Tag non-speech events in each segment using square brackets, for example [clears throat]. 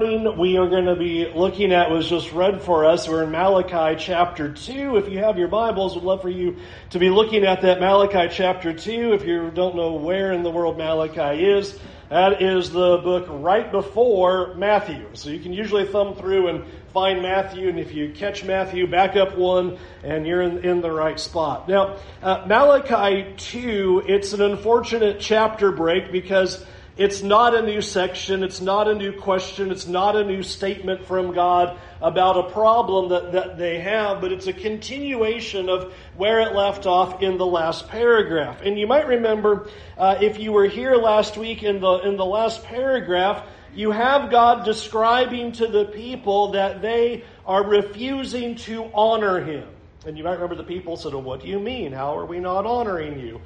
we are going to be looking at was just read for us. We're in Malachi chapter 2. If you have your Bibles, we'd love for you to be looking at that Malachi chapter 2. If you don't know where in the world Malachi is, that is the book right before Matthew. So you can usually thumb through and find Matthew, and if you catch Matthew, back up one, and you're in, in the right spot. Now, uh, Malachi 2, it's an unfortunate chapter break because it's not a new section. It's not a new question. It's not a new statement from God about a problem that, that they have, but it's a continuation of where it left off in the last paragraph. And you might remember, uh, if you were here last week in the, in the last paragraph, you have God describing to the people that they are refusing to honor Him. And you might remember the people said, well, what do you mean? How are we not honoring you?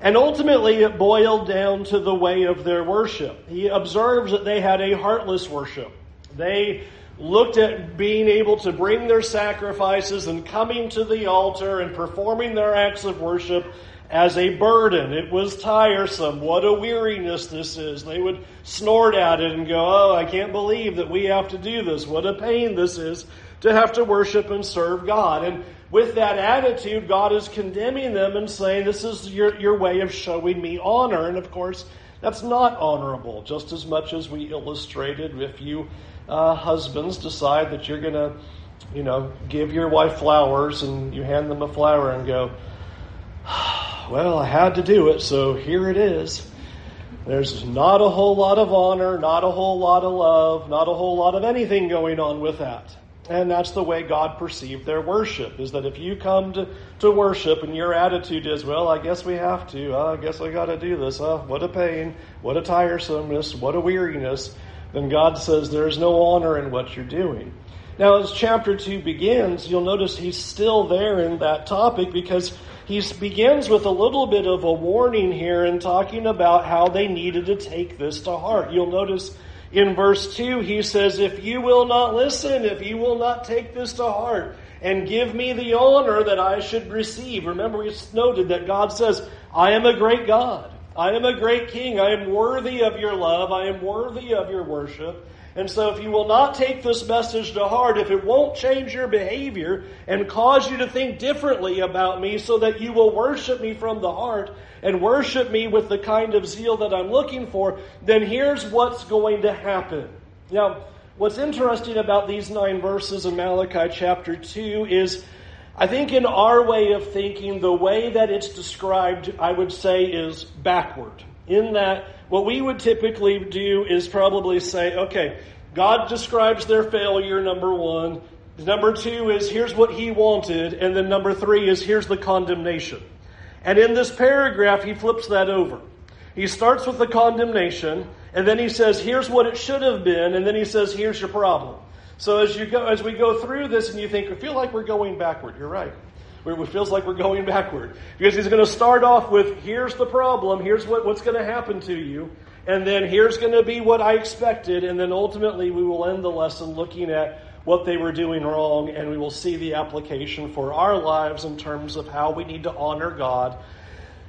And ultimately, it boiled down to the way of their worship. He observes that they had a heartless worship. They looked at being able to bring their sacrifices and coming to the altar and performing their acts of worship as a burden. It was tiresome. What a weariness this is. They would snort at it and go, Oh, I can't believe that we have to do this. What a pain this is to have to worship and serve God. And with that attitude, God is condemning them and saying, This is your, your way of showing me honor. And of course, that's not honorable, just as much as we illustrated if you uh, husbands decide that you're going to, you know, give your wife flowers and you hand them a flower and go, [sighs] Well, I had to do it, so here it is. There's not a whole lot of honor, not a whole lot of love, not a whole lot of anything going on with that. And that's the way God perceived their worship, is that if you come to, to worship and your attitude is, well, I guess we have to, oh, I guess I got to do this, oh, what a pain, what a tiresomeness, what a weariness, then God says there's no honor in what you're doing. Now, as chapter 2 begins, you'll notice he's still there in that topic because he begins with a little bit of a warning here and talking about how they needed to take this to heart. You'll notice in verse 2, he says, If you will not listen, if you will not take this to heart, and give me the honor that I should receive. Remember, we noted that God says, I am a great God. I am a great king. I am worthy of your love. I am worthy of your worship. And so, if you will not take this message to heart, if it won't change your behavior and cause you to think differently about me so that you will worship me from the heart and worship me with the kind of zeal that I'm looking for, then here's what's going to happen. Now, what's interesting about these nine verses in Malachi chapter 2 is I think in our way of thinking, the way that it's described, I would say, is backward. In that what we would typically do is probably say, okay, God describes their failure, number one. Number two is here's what he wanted. And then number three is here's the condemnation. And in this paragraph, he flips that over. He starts with the condemnation, and then he says, here's what it should have been, and then he says, here's your problem. So as you go, as we go through this and you think, I feel like we're going backward, you're right. It feels like we're going backward. Because he's going to start off with, here's the problem, here's what, what's going to happen to you, and then here's going to be what I expected, and then ultimately we will end the lesson looking at what they were doing wrong, and we will see the application for our lives in terms of how we need to honor God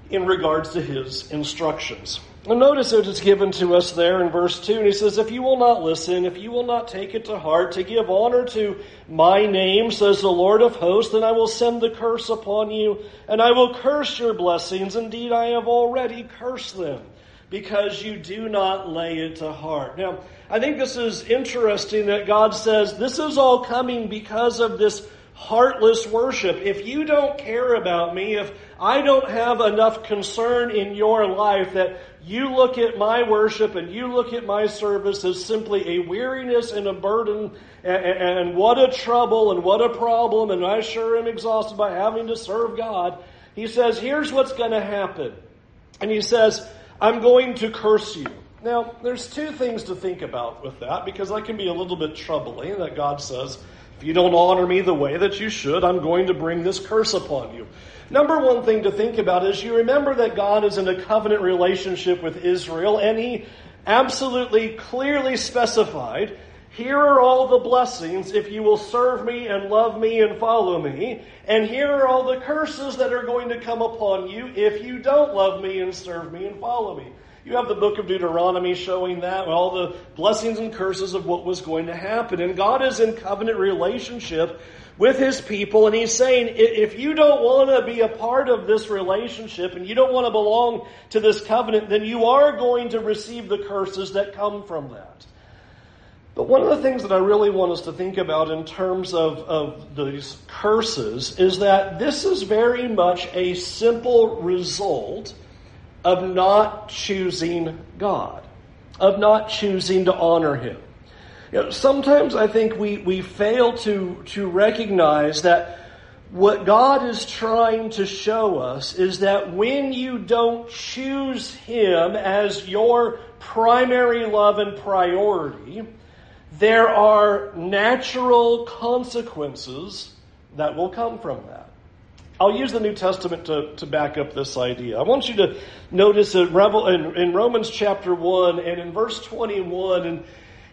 in regards to his instructions. And notice it is given to us there in verse 2, and he says, If you will not listen, if you will not take it to heart, to give honor to my name, says the Lord of hosts, then I will send the curse upon you, and I will curse your blessings. Indeed, I have already cursed them, because you do not lay it to heart. Now, I think this is interesting that God says, This is all coming because of this heartless worship. If you don't care about me, if I don't have enough concern in your life that you look at my worship and you look at my service as simply a weariness and a burden and, and, what a trouble and what a problem and I sure am exhausted by having to serve God. He says, here's what's going to happen. And he says, I'm going to curse you. Now, there's two things to think about with that because that can be a little bit troubling that God says, you don't honor me the way that you should, I'm going to bring this curse upon you. Number one thing to think about is you remember that God is in a covenant relationship with Israel, and He absolutely clearly specified here are all the blessings if you will serve me and love me and follow me. And here are all the curses that are going to come upon you if you don't love me and serve me and follow me. You have the book of Deuteronomy showing that, all the blessings and curses of what was going to happen. And God is in covenant relationship with his people, and he's saying, if you don't want to be a part of this relationship and you don't want to belong to this covenant, then you are going to receive the curses that come from that. But one of the things that I really want us to think about in terms of, of these curses is that this is very much a simple result of not choosing God, of not choosing to honor Him. You know, sometimes I think we, we fail to, to recognize that what God is trying to show us is that when you don't choose Him as your primary love and priority, there are natural consequences that will come from that. I'll use the New Testament to, to back up this idea. I want you to notice in, in Romans chapter 1 and in verse 21, and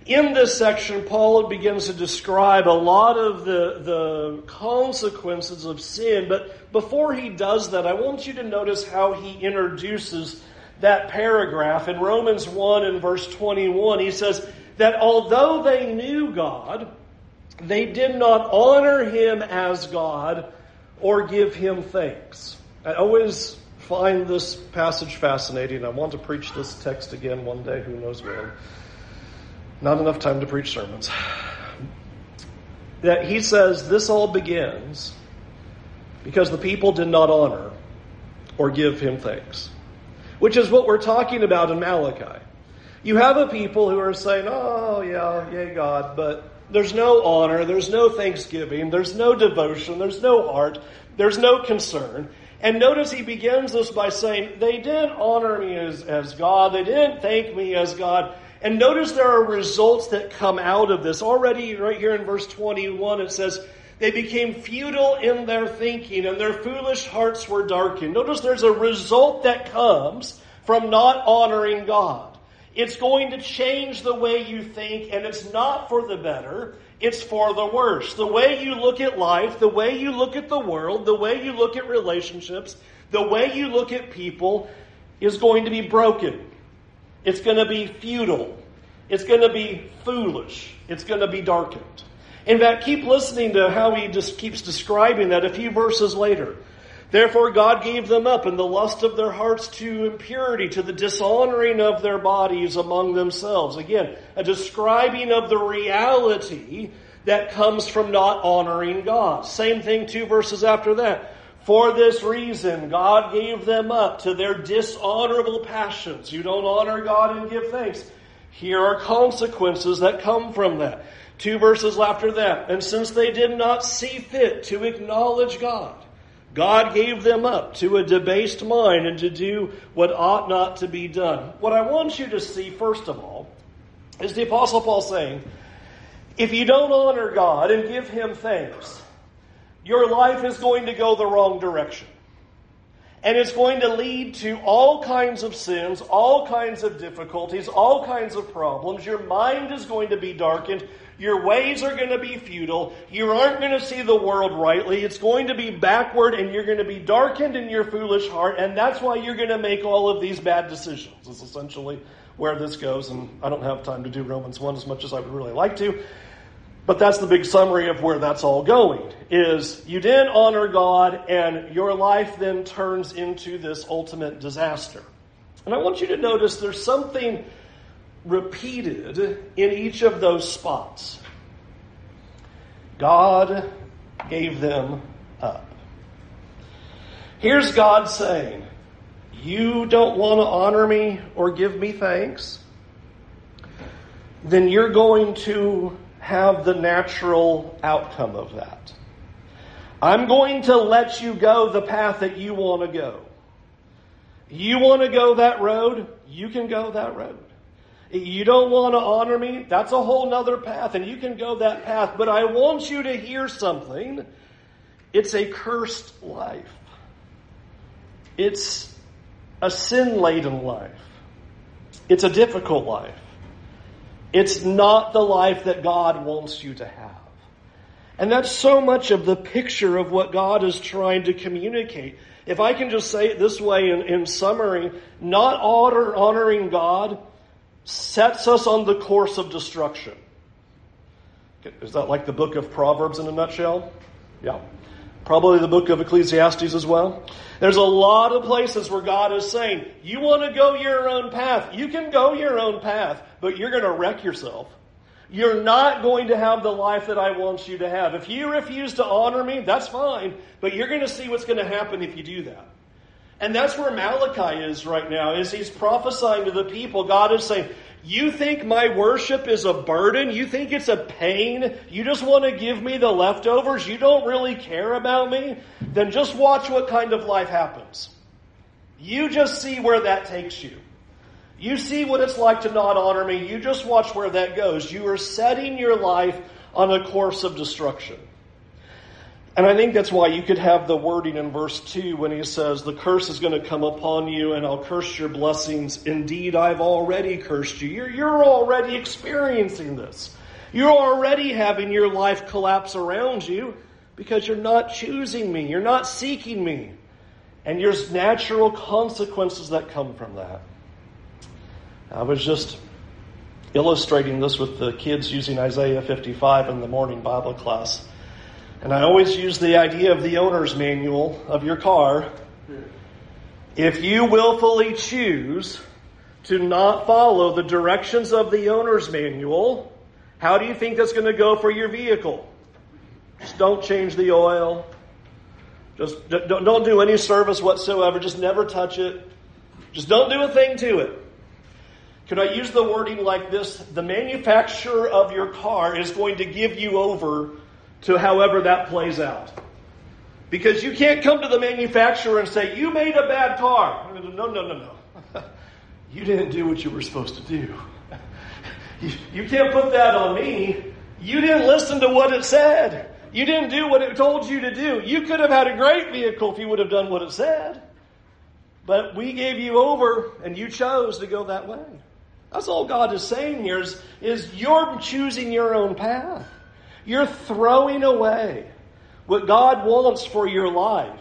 in this section, Paul begins to describe a lot of the, the consequences of sin. But before he does that, I want you to notice how he introduces that paragraph. In Romans 1 and verse 21, he says that although they knew God, they did not honor him as God or give him thanks. I always find this passage fascinating. I want to preach this text again one day, who knows when. Not enough time to preach sermons. That he says this all begins because the people did not honor or give him thanks. Which is what we're talking about in Malachi. You have a people who are saying, oh, yeah, yay, God, but there's no honor, there's no thanksgiving, there's no devotion, there's no heart, there's no concern. And notice he begins this by saying, they didn't honor me as, as God, they didn't thank me as God, and notice there are results that come out of this. Already, right here in verse 21, it says, They became futile in their thinking, and their foolish hearts were darkened. Notice there's a result that comes from not honoring God. It's going to change the way you think, and it's not for the better, it's for the worse. The way you look at life, the way you look at the world, the way you look at relationships, the way you look at people is going to be broken. It's going to be futile. It's going to be foolish. It's going to be darkened. In fact, keep listening to how he just keeps describing that a few verses later. Therefore, God gave them up in the lust of their hearts to impurity, to the dishonoring of their bodies among themselves. Again, a describing of the reality that comes from not honoring God. Same thing two verses after that. For this reason, God gave them up to their dishonorable passions. You don't honor God and give thanks. Here are consequences that come from that. Two verses after that. And since they did not see fit to acknowledge God, God gave them up to a debased mind and to do what ought not to be done. What I want you to see, first of all, is the Apostle Paul saying, if you don't honor God and give Him thanks, your life is going to go the wrong direction. And it's going to lead to all kinds of sins, all kinds of difficulties, all kinds of problems. Your mind is going to be darkened. Your ways are going to be futile. You aren't going to see the world rightly. It's going to be backward and you're going to be darkened in your foolish heart. And that's why you're going to make all of these bad decisions. Is essentially where this goes. And I don't have time to do Romans 1 as much as I would really like to. But that's the big summary of where that's all going is you didn't honor God and your life then turns into this ultimate disaster. And I want you to notice there's something repeated in each of those spots. God gave them up. Here's God saying, You don't want to honor me or give me thanks? Then you're going to have the natural outcome of that. I'm going to let you go the path that you want to go. You want to go that road? You can go that road. You don't want to honor me? That's a whole nother path, and you can go that path. But I want you to hear something. It's a cursed life. It's a sin laden life. It's a difficult life. It's not the life that God wants you to have. And that's so much of the picture of what God is trying to communicate. If I can just say it this way in, in summary, not honor, honoring God sets us on the course of destruction. Is that like the book of Proverbs in a nutshell? Yeah. Probably the book of Ecclesiastes as well. There's a lot of places where God is saying, you want to go your own path. You can go your own path, but you're going to wreck yourself. You're not going to have the life that I want you to have. If you refuse to honor me, that's fine, but you're going to see what's going to happen if you do that. And that's where Malachi is right now, is he's prophesying to the people. God is saying, you think my worship is a burden? You think it's a pain? You just want to give me the leftovers? You don't really care about me? Then just watch what kind of life happens. You just see where that takes you. You see what it's like to not honor me. You just watch where that goes. You are setting your life on a course of destruction. And I think that's why you could have the wording in verse 2 when he says, The curse is going to come upon you and I'll curse your blessings. Indeed, I've already cursed you. You're, you're already experiencing this. You're already having your life collapse around you because you're not choosing me. You're not seeking me. And there's natural consequences that come from that. I was just illustrating this with the kids using Isaiah 55 in the morning Bible class. And I always use the idea of the owner's manual of your car. If you willfully choose to not follow the directions of the owner's manual, how do you think that's going to go for your vehicle? Just don't change the oil. Just don't do any service whatsoever. Just never touch it. Just don't do a thing to it. Could I use the wording like this? The manufacturer of your car is going to give you over to however that plays out. Because you can't come to the manufacturer and say, You made a bad car. No, no, no, no, [laughs] you didn't do what you were supposed to do. [laughs] you, you can't put that on me. You didn't listen to what it said. You didn't do what it told you to do. You could have had a great vehicle if you would have done what it said. But we gave you over and you chose to go that way. That's all God is saying here is, is you're choosing your own path. You're throwing away what God wants for your life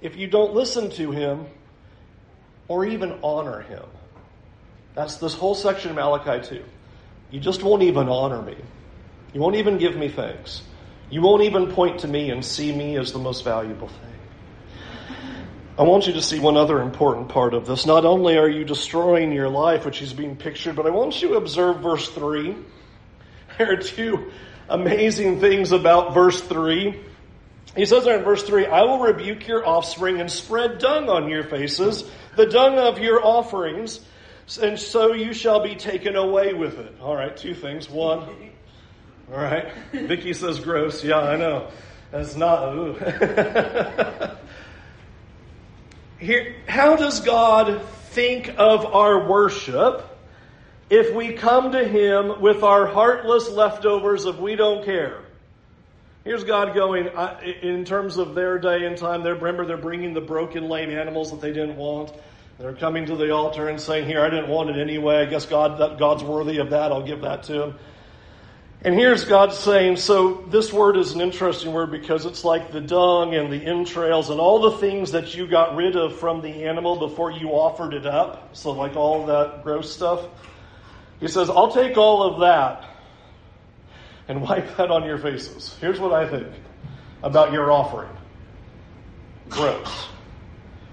if you don't listen to Him or even honor Him. That's this whole section of Malachi 2. You just won't even honor me. You won't even give me thanks. You won't even point to me and see me as the most valuable thing. I want you to see one other important part of this. Not only are you destroying your life, which is being pictured, but I want you to observe verse 3. [laughs] There are two amazing things about verse 3. He says there in verse 3 I will rebuke your offspring and spread dung on your faces, the dung of your offerings, and so you shall be taken away with it. All right, two things. One, all right, Vicky says gross. Yeah, I know. That's not. [laughs] Here, how does God think of our worship if we come to Him with our heartless leftovers of we don't care? Here's God going, in terms of their day and time, they remember they're bringing the broken, lame animals that they didn't want. They're coming to the altar and saying, Here, I didn't want it anyway. I guess God, God's worthy of that. I'll give that to Him. And here's God saying, so this word is an interesting word because it's like the dung and the entrails and all the things that you got rid of from the animal before you offered it up. So, like all that gross stuff. He says, I'll take all of that and wipe that on your faces. Here's what I think about your offering gross.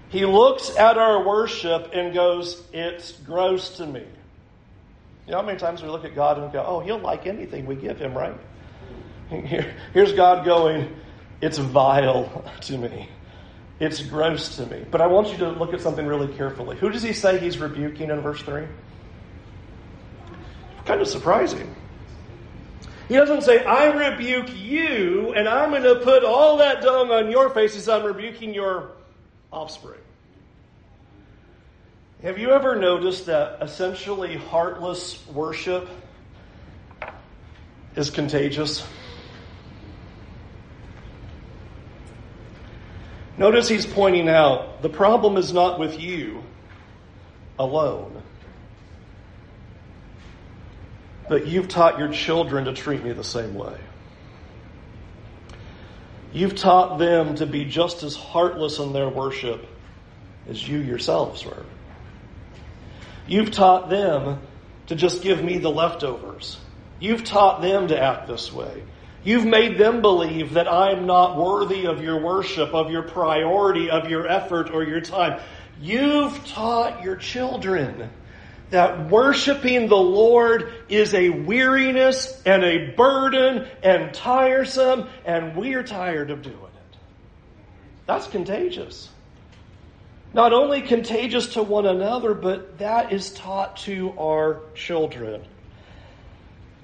He looks at our worship and goes, It's gross to me. You know how many times we look at God and go, oh, he'll like anything we give him, right? Here, here's God going, it's vile to me. It's gross to me. But I want you to look at something really carefully. Who does he say he's rebuking in verse 3? Kind of surprising. He doesn't say, I rebuke you, and I'm going to put all that dung on your faces. I'm rebuking your offspring. Have you ever noticed that essentially heartless worship is contagious? Notice he's pointing out the problem is not with you alone, but you've taught your children to treat me the same way. You've taught them to be just as heartless in their worship as you yourselves were. You've taught them to just give me the leftovers. You've taught them to act this way. You've made them believe that I'm not worthy of your worship, of your priority, of your effort, or your time. You've taught your children that worshiping the Lord is a weariness and a burden and tiresome, and we're tired of doing it. That's contagious. Not only contagious to one another, but that is taught to our children.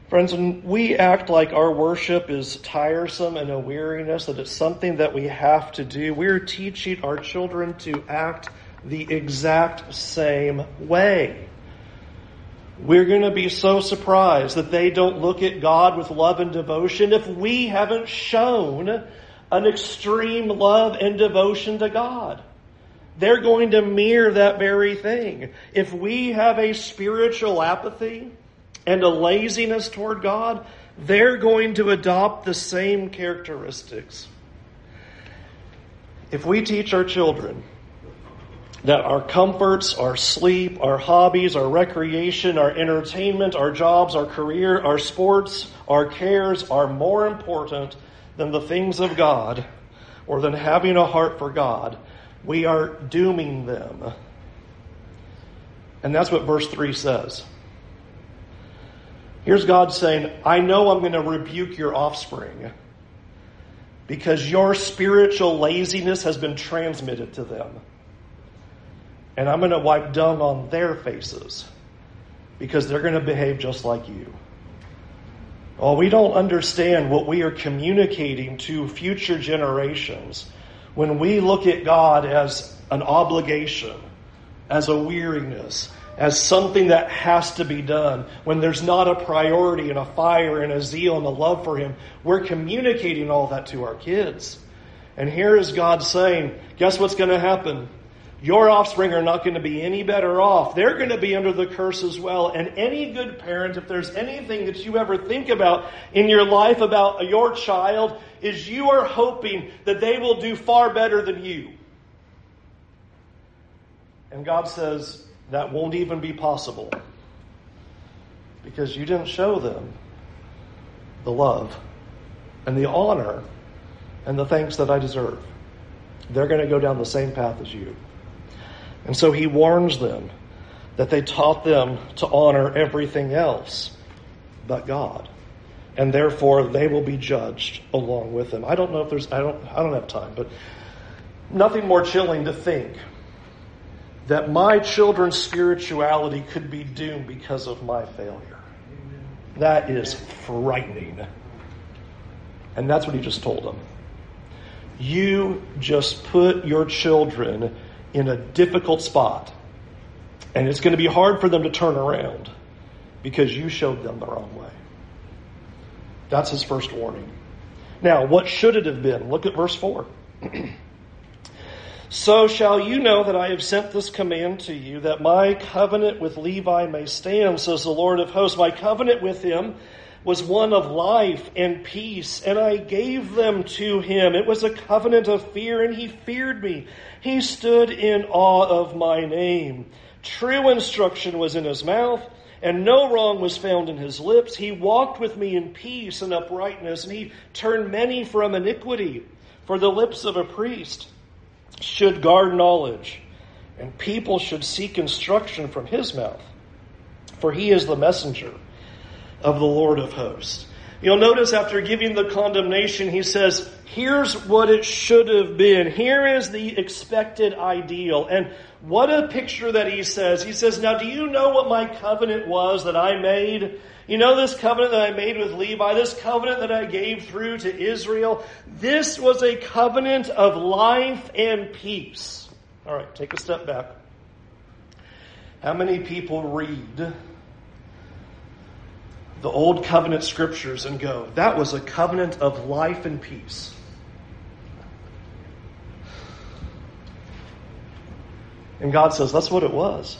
Friends, when we act like our worship is tiresome and a weariness, that it's something that we have to do, we're teaching our children to act the exact same way. We're going to be so surprised that they don't look at God with love and devotion if we haven't shown an extreme love and devotion to God. They're going to mirror that very thing. If we have a spiritual apathy and a laziness toward God, they're going to adopt the same characteristics. If we teach our children that our comforts, our sleep, our hobbies, our recreation, our entertainment, our jobs, our career, our sports, our cares are more important than the things of God or than having a heart for God, we are dooming them. And that's what verse 3 says. Here's God saying, I know I'm going to rebuke your offspring because your spiritual laziness has been transmitted to them. And I'm going to wipe dung on their faces because they're going to behave just like you. Oh, we don't understand what we are communicating to future generations when we look at God as an obligation, as a weariness, as something that has to be done, when there's not a priority and a fire and a zeal and a love for Him, we're communicating all that to our kids. And here is God saying, guess what's going to happen? Your offspring are not going to be any better off. They're going to be under the curse as well. And any good parent, if there's anything that you ever think about in your life about your child, is you are hoping that they will do far better than you. And God says that won't even be possible because you didn't show them the love and the honor and the thanks that I deserve. They're going to go down the same path as you. And so he warns them that they taught them to honor everything else but God. And therefore they will be judged along with them. I don't know if there's I don't I don't have time, but nothing more chilling to think that my children's spirituality could be doomed because of my failure. That is frightening. And that's what he just told them. You just put your children in a difficult spot. And it's going to be hard for them to turn around because you showed them the wrong way. That's his first warning. Now, what should it have been? Look at verse 4. [clears throat] so shall you know that I have sent this command to you, that my covenant with Levi may stand, says the Lord of hosts. My covenant with him was one of life and peace, and I gave them to him. It was a covenant of fear, and he feared me. He stood in awe of my name. True instruction was in his mouth, and no wrong was found in his lips. He walked with me in peace and uprightness, and he turned many from iniquity. For the lips of a priest should guard knowledge, and people should seek instruction from his mouth. For he is the messenger of the Lord of hosts. You'll notice after giving the condemnation, he says, here's what it should have been. Here is the expected ideal. And what a picture that he says. He says, now do you know what my covenant was that I made? You know this covenant that I made with Levi, this covenant that I gave through to Israel? This was a covenant of life and peace. All right, take a step back. How many people read the old covenant scriptures and go, that was a covenant of life and peace. And God says, that's what it was.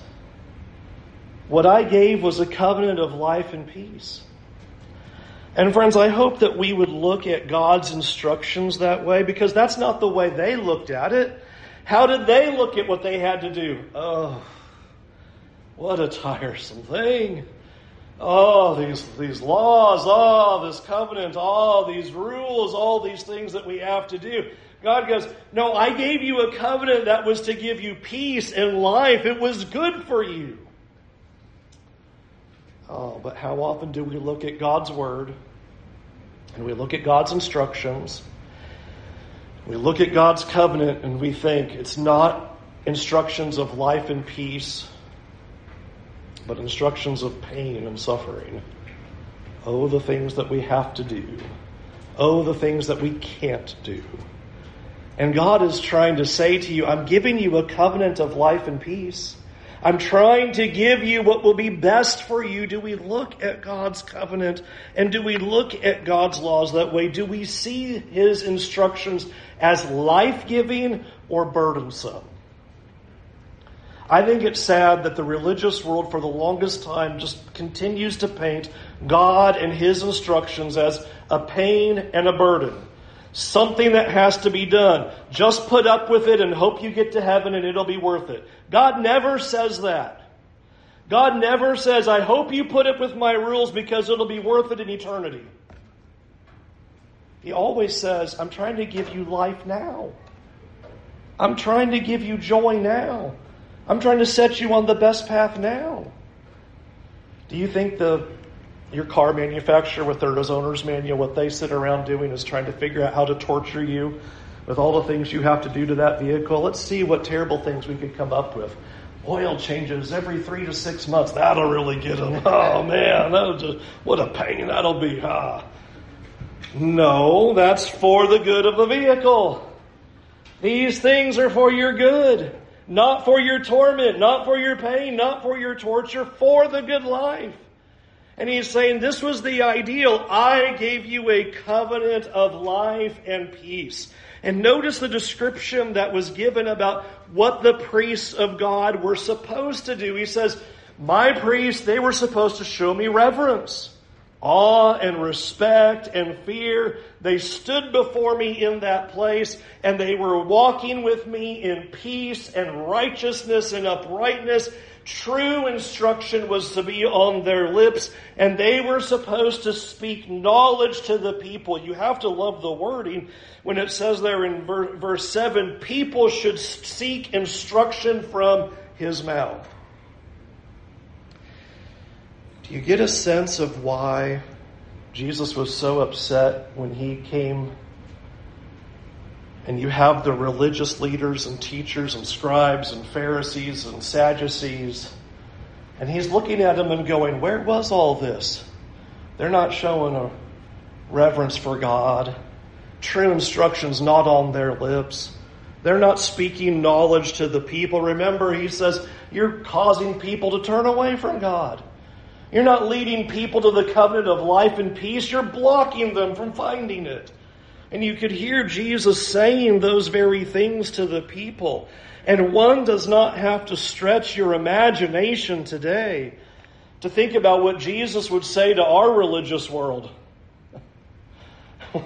What I gave was a covenant of life and peace. And friends, I hope that we would look at God's instructions that way because that's not the way they looked at it. How did they look at what they had to do? Oh, what a tiresome thing. Oh, these, these laws, oh, this covenant, all these rules, all these things that we have to do. God goes, No, I gave you a covenant that was to give you peace and life. It was good for you. Oh, but how often do we look at God's Word and we look at God's instructions? We look at God's covenant and we think it's not instructions of life and peace, but instructions of pain and suffering. Oh, the things that we have to do. Oh, the things that we can't do. And God is trying to say to you, I'm giving you a covenant of life and peace. I'm trying to give you what will be best for you. Do we look at God's covenant and do we look at God's laws that way? Do we see His instructions as life giving or burdensome? I think it's sad that the religious world for the longest time just continues to paint God and His instructions as a pain and a burden something that has to be done. Just put up with it and hope you get to heaven and it'll be worth it. God never says that. God never says, I hope you put up with my rules because it'll be worth it in eternity. He always says, I'm trying to give you life now. I'm trying to give you joy now. I'm trying to set you on the best path now. Do you think the your car manufacturer with their owner's manual, what they sit around doing is trying to figure out how to torture you with all the things you have to do to that vehicle. Let's see what terrible things we could come up with. Oil changes every three to six months. That'll really get them. [laughs] Oh man, that'll just, what a pain that'll be, huh? No, that's for the good of the vehicle. These things are for your good, not for your torment, not for your pain, not for your torture, for the good life. And he's saying, This was the ideal. I gave you a covenant of life and peace. And notice the description that was given about what the priests of God were supposed to do. He says, My priests, they were supposed to show me reverence, awe and respect and fear. They stood before me in that place and they were walking with me in peace and righteousness and uprightness True instruction was to be on their lips, and they were supposed to speak knowledge to the people. You have to love the wording when it says there in verse 7 people should seek instruction from his mouth. Do you get a sense of why Jesus was so upset when he came and you have the religious leaders and teachers and scribes and Pharisees and Sadducees. And he's looking at them and going, Where was all this? They're not showing a reverence for God. True instruction's not on their lips. They're not speaking knowledge to the people. Remember, he says, You're causing people to turn away from God. You're not leading people to the covenant of life and peace. You're blocking them from finding it. And you could hear Jesus saying those very things to the people. And one does not have to stretch your imagination today to think about what Jesus would say to our religious world. [laughs]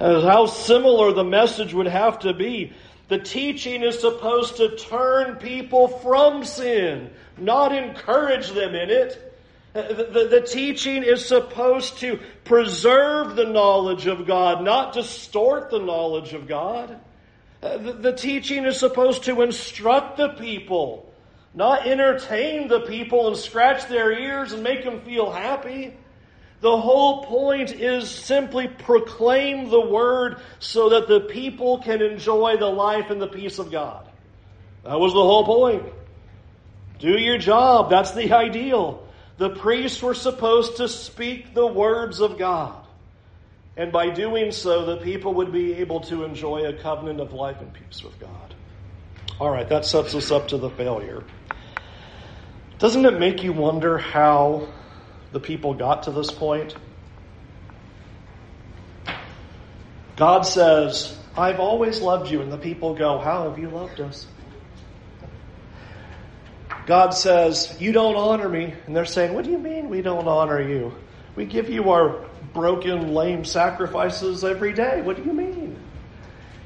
How similar the message would have to be. The teaching is supposed to turn people from sin, not encourage them in it. The, the, the, teaching is supposed to preserve the knowledge of God, not distort the knowledge of God. Uh, the, the teaching is supposed to instruct the people, not entertain the people and scratch their ears and make them feel happy. The whole point is simply proclaim the word so that the people can enjoy the life and the peace of God. That was the whole point. Do your job. That's the ideal. The priests were supposed to speak the words of God. And by doing so, the people would be able to enjoy a covenant of life and peace with God. All right, that sets us up to the failure. Doesn't it make you wonder how the people got to this point? God says, I've always loved you. And the people go, How have you loved us? God says, You don't honor me. And they're saying, What do you mean we don't honor you? We give you our broken, lame sacrifices every day. What do you mean?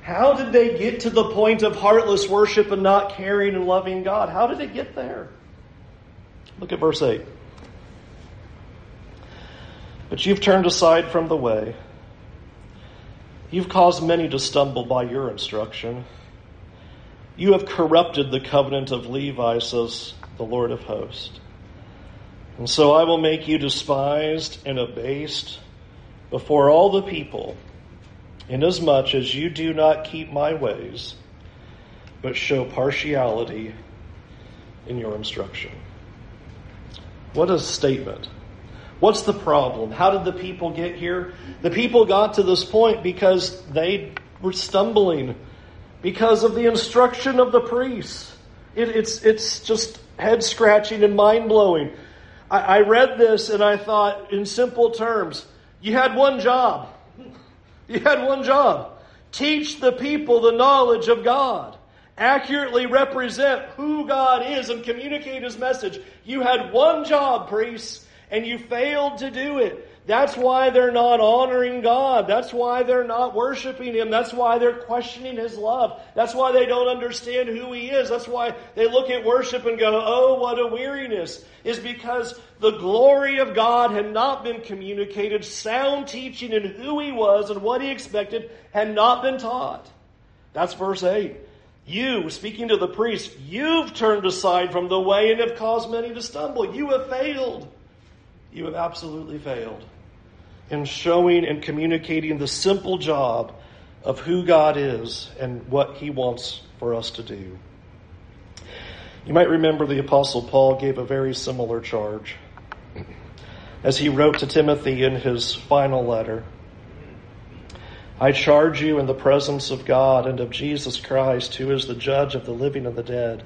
How did they get to the point of heartless worship and not caring and loving God? How did it get there? Look at verse 8. But you've turned aside from the way. You've caused many to stumble by your instruction. You have corrupted the covenant of Levi, says the Lord of hosts. And so I will make you despised and abased before all the people, inasmuch as you do not keep my ways, but show partiality in your instruction. What a statement. What's the problem? How did the people get here? The people got to this point because they were stumbling because of the instruction of the priests. It, it's, it's just head scratching and mind blowing. I, I read this and I thought, in simple terms, you had one job. [laughs] You had one job. Teach the people the knowledge of God. Accurately represent who God is and communicate His message. You had one job, priests and you failed to do it. That's why they're not honoring God. That's why they're not worshiping Him. That's why they're questioning His love. That's why they don't understand who He is. That's why they look at worship and go, oh, what a weariness. Is because the glory of God had not been communicated. Sound teaching and who He was and what He expected had not been taught. That's verse 8. You, speaking to the priest, you've turned aside from the way and have caused many to stumble. You have failed you have absolutely failed in showing and communicating the simple job of who God is and what He wants for us to do. You might remember the Apostle Paul gave a very similar charge as he wrote to Timothy in his final letter. I charge you in the presence of God and of Jesus Christ, who is the judge of the living and the dead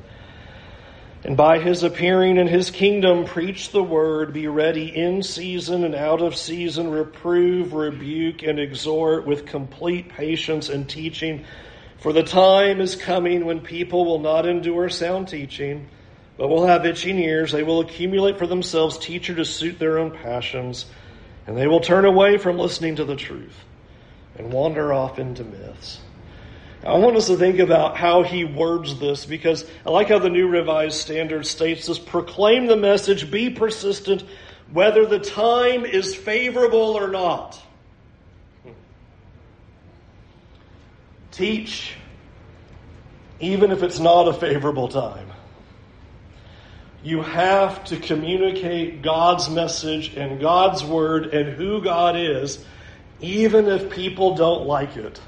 and by his appearing in his kingdom, preach the word, be ready in season and out of season, reprove, rebuke, and exhort with complete patience and teaching. For the time is coming when people will not endure sound teaching, but will have itching ears. They will accumulate for themselves teacher to suit their own passions, and they will turn away from listening to the truth and wander off into myths. I want us to think about how he words this because I like how the New Revised Standard states this proclaim the message, be persistent, whether the time is favorable or not. Teach, even if it's not a favorable time. You have to communicate God's message and God's word and who God is, even if people don't like it.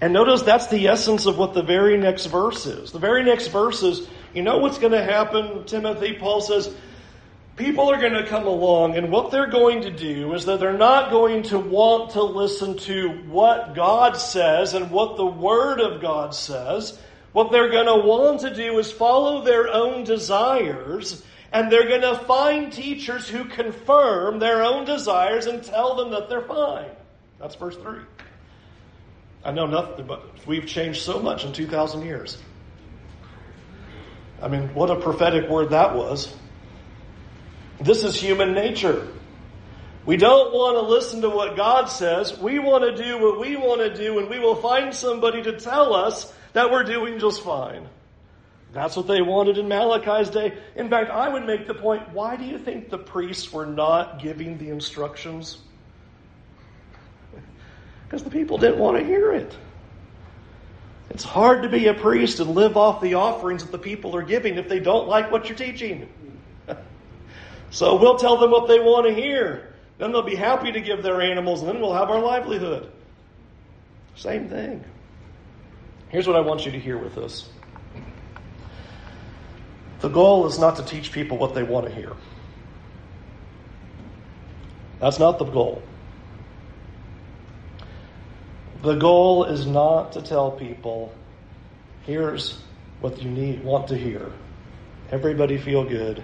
And notice that's the essence of what the very next verse is. The very next verse is, you know what's going to happen, Timothy? Paul says, people are going to come along, and what they're going to do is that they're not going to want to listen to what God says and what the Word of God says. What they're going to want to do is follow their own desires, and they're going to find teachers who confirm their own desires and tell them that they're fine. That's verse 3. I know nothing, but we've changed so much in 2,000 years. I mean, what a prophetic word that was. This is human nature. We don't want to listen to what God says. We want to do what we want to do, and we will find somebody to tell us that we're doing just fine. That's what they wanted in Malachi's day. In fact, I would make the point why do you think the priests were not giving the instructions? Because the people didn't want to hear it. It's hard to be a priest and live off the offerings that the people are giving if they don't like what you're teaching. [laughs] so we'll tell them what they want to hear. Then they'll be happy to give their animals, and then we'll have our livelihood. Same thing. Here's what I want you to hear with this the goal is not to teach people what they want to hear. That's not the goal. The goal is not to tell people, here's what you need want to hear. Everybody feel good.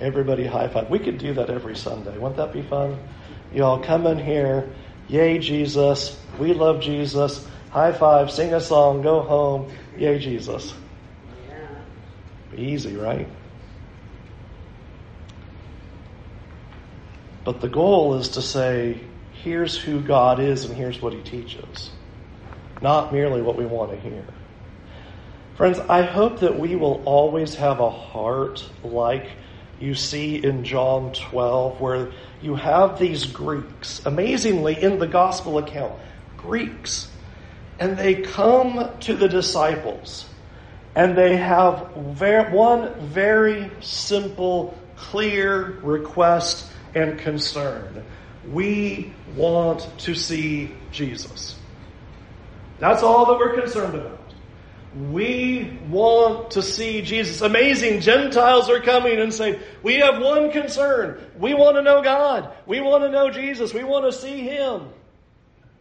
Everybody high five. We could do that every Sunday. Wouldn't that be fun? You all come in here. Yay, Jesus. We love Jesus. High five, sing a song, go home. Yay, Jesus. Be easy, right? But the goal is to say, here's who God is and here's what he teaches, not merely what we want to hear. Friends, I hope that we will always have a heart like you see in John 12, where you have these Greeks, amazingly in the gospel account, Greeks, and they come to the disciples and they have one very simple, clear request and concern. We want to see Jesus. That's all that we're concerned about. We want to see Jesus. Amazing. Gentiles are coming and saying, We have one concern. We want to know God. We want to know Jesus. We want to see Him.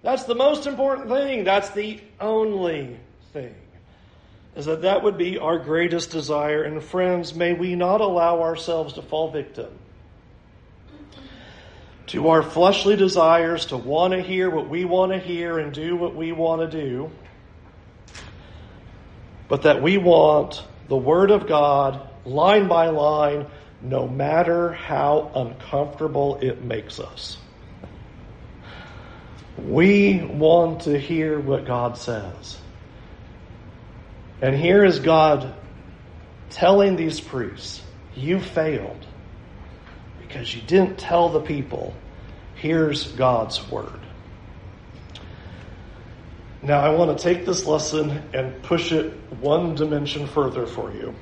That's the most important thing. That's the only thing. Is that that would be our greatest desire. And friends, may we not allow ourselves to fall victim to our fleshly desires to want to hear what we want to hear and do what we want to do but that we want the Word of God, line by line, no matter how uncomfortable it makes us. We want to hear what God says. And here is God telling these priests, You failed because you didn't tell the people, here's God's word. Now, I want to take this lesson and push it one dimension further for you.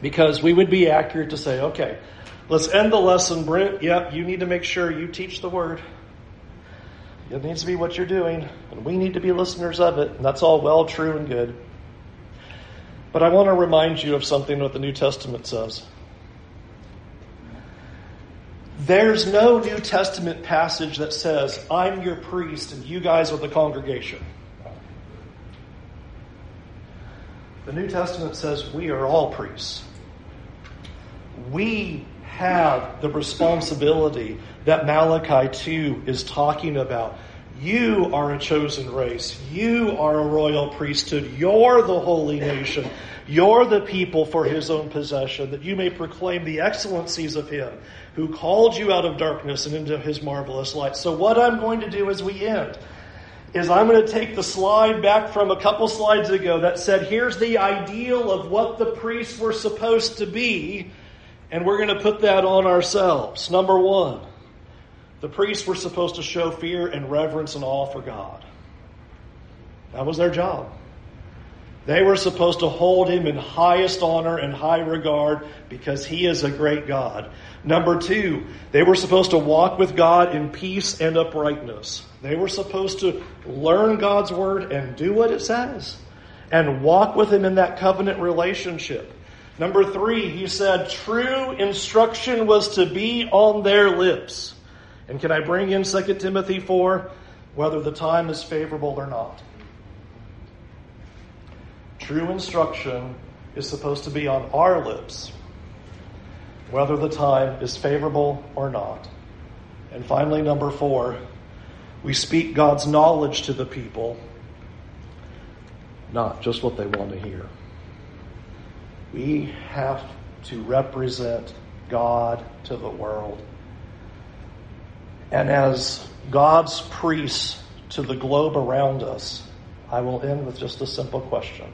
Because we would be accurate to say, okay, let's end the lesson. Brent, yep, you need to make sure you teach the word. It needs to be what you're doing, and we need to be listeners of it, and that's all well, true, and good. But I want to remind you of something that the New Testament says. There's no New Testament passage that says, I'm your priest and you guys are the congregation. The New Testament says we are all priests. We have the responsibility that Malachi 2 is talking about. You are a chosen race. You are a royal priesthood. You're the holy nation. You're the people for his own possession, that you may proclaim the excellencies of him who called you out of darkness and into his marvelous light. So, what I'm going to do as we end is I'm going to take the slide back from a couple slides ago that said, here's the ideal of what the priests were supposed to be, and we're going to put that on ourselves. Number one, the priests were supposed to show fear and reverence and awe for God. That was their job. They were supposed to hold him in highest honor and high regard because he is a great God. Number two, they were supposed to walk with God in peace and uprightness. They were supposed to learn God's word and do what it says and walk with him in that covenant relationship. Number three, he said true instruction was to be on their lips. And can I bring in 2 Timothy 4? Whether the time is favorable or not. True instruction is supposed to be on our lips, whether the time is favorable or not. And finally, number four, we speak God's knowledge to the people, not just what they want to hear. We have to represent God to the world. And as God's priests to the globe around us, I will end with just a simple question.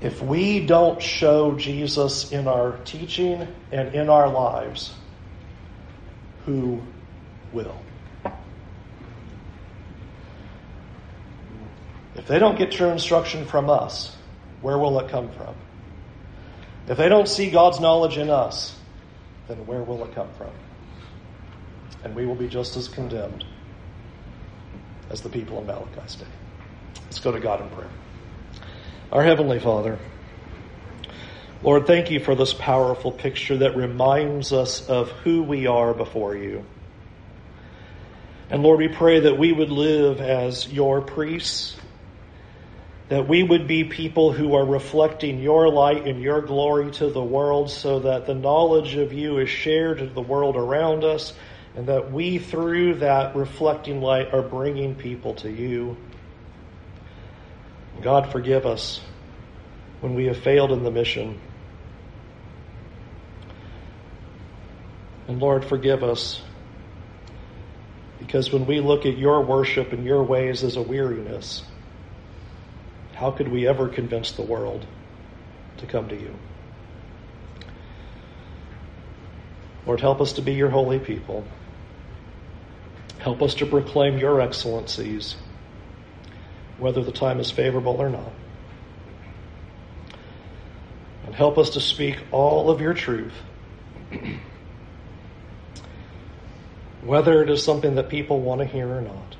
If we don't show Jesus in our teaching and in our lives, who will? If they don't get true instruction from us, where will it come from? If they don't see God's knowledge in us, then where will it come from? And we will be just as condemned as the people of Malachi's day. Let's go to God in prayer. Our Heavenly Father, Lord, thank you for this powerful picture that reminds us of who we are before you. And Lord, we pray that we would live as your priests, that we would be people who are reflecting your light and your glory to the world so that the knowledge of you is shared to the world around us and that we, through that reflecting light, are bringing people to you. God, forgive us when we have failed in the mission. And Lord, forgive us. Because when we look at your worship and your ways as a weariness, how could we ever convince the world to come to you? Lord, help us to be your holy people. Help us to proclaim your excellencies, whether the time is favorable or not. And help us to speak all of your truth, [clears throat] whether it is something that people want to hear or not.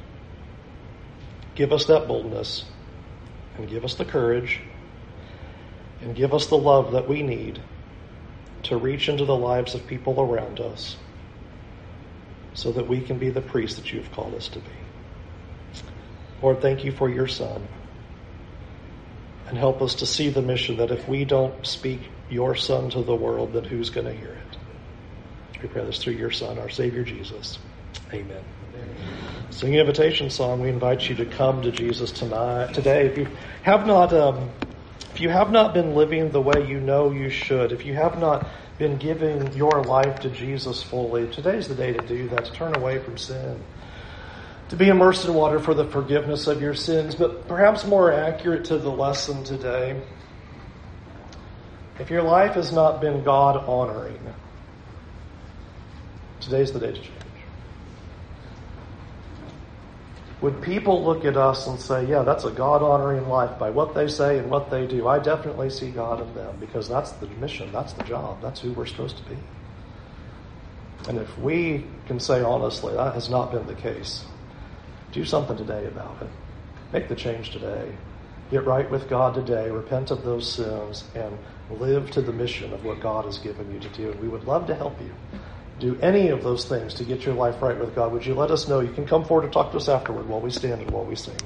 Give us that boldness, and give us the courage, and give us the love that we need to reach into the lives of people around us so that we can be the priest that you've called us to be. Lord, thank you for your Son. And help us to see the mission that if we don't speak your Son to the world, then who's going to hear it? We pray this through your Son, our Savior Jesus. Amen. Sing invitation song. We invite you to come to Jesus tonight, today. If you have not, um, if you have not been living the way you know you should, if you have not been giving your life to Jesus fully, today's the day to do that, to turn away from sin, to be immersed in water for the forgiveness of your sins. But perhaps more accurate to the lesson today, if your life has not been God honoring, today's the day to change. Would people look at us and say, yeah, that's a God honoring life by what they say and what they do? I definitely see God in them because that's the mission, that's the job, that's who we're supposed to be. And if we can say honestly, that has not been the case, do something today about it. Make the change today. Get right with God today, repent of those sins, and live to the mission of what God has given you to do. And we would love to help you do any of those things to get your life right with God, would you let us know? You can come forward and talk to us afterward while we stand and while we sing.